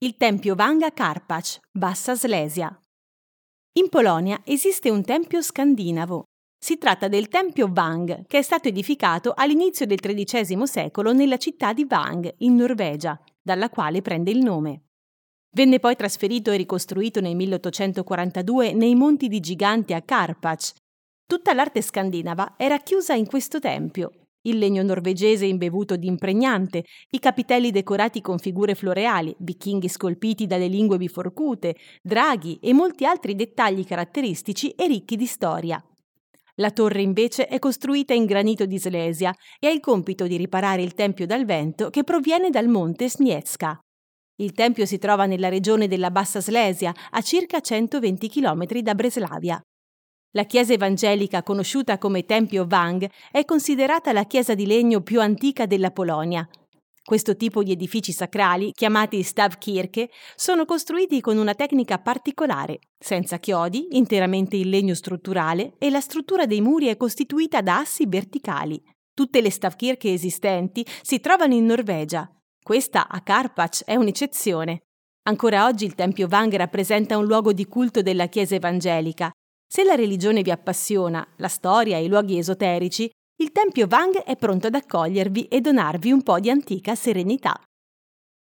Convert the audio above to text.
il Tempio Wang a Karpacz, Bassa Slesia. In Polonia esiste un tempio scandinavo. Si tratta del Tempio Wang, che è stato edificato all'inizio del XIII secolo nella città di Wang, in Norvegia, dalla quale prende il nome. Venne poi trasferito e ricostruito nel 1842 nei monti di Gigante a Karpacz. Tutta l'arte scandinava era chiusa in questo tempio il legno norvegese imbevuto di impregnante, i capitelli decorati con figure floreali, vichinghi scolpiti dalle lingue biforcute, draghi e molti altri dettagli caratteristici e ricchi di storia. La torre invece è costruita in granito di Slesia e ha il compito di riparare il tempio dal vento che proviene dal monte Sniecka. Il tempio si trova nella regione della Bassa Slesia, a circa 120 km da Breslavia. La chiesa evangelica conosciuta come Tempio Wang è considerata la chiesa di legno più antica della Polonia. Questo tipo di edifici sacrali, chiamati Stavkirche, sono costruiti con una tecnica particolare, senza chiodi, interamente in legno strutturale e la struttura dei muri è costituita da assi verticali. Tutte le Stavkirche esistenti si trovano in Norvegia. Questa a Karpacz è un'eccezione. Ancora oggi il Tempio Wang rappresenta un luogo di culto della Chiesa evangelica se la religione vi appassiona, la storia e i luoghi esoterici, il Tempio Wang è pronto ad accogliervi e donarvi un po' di antica serenità.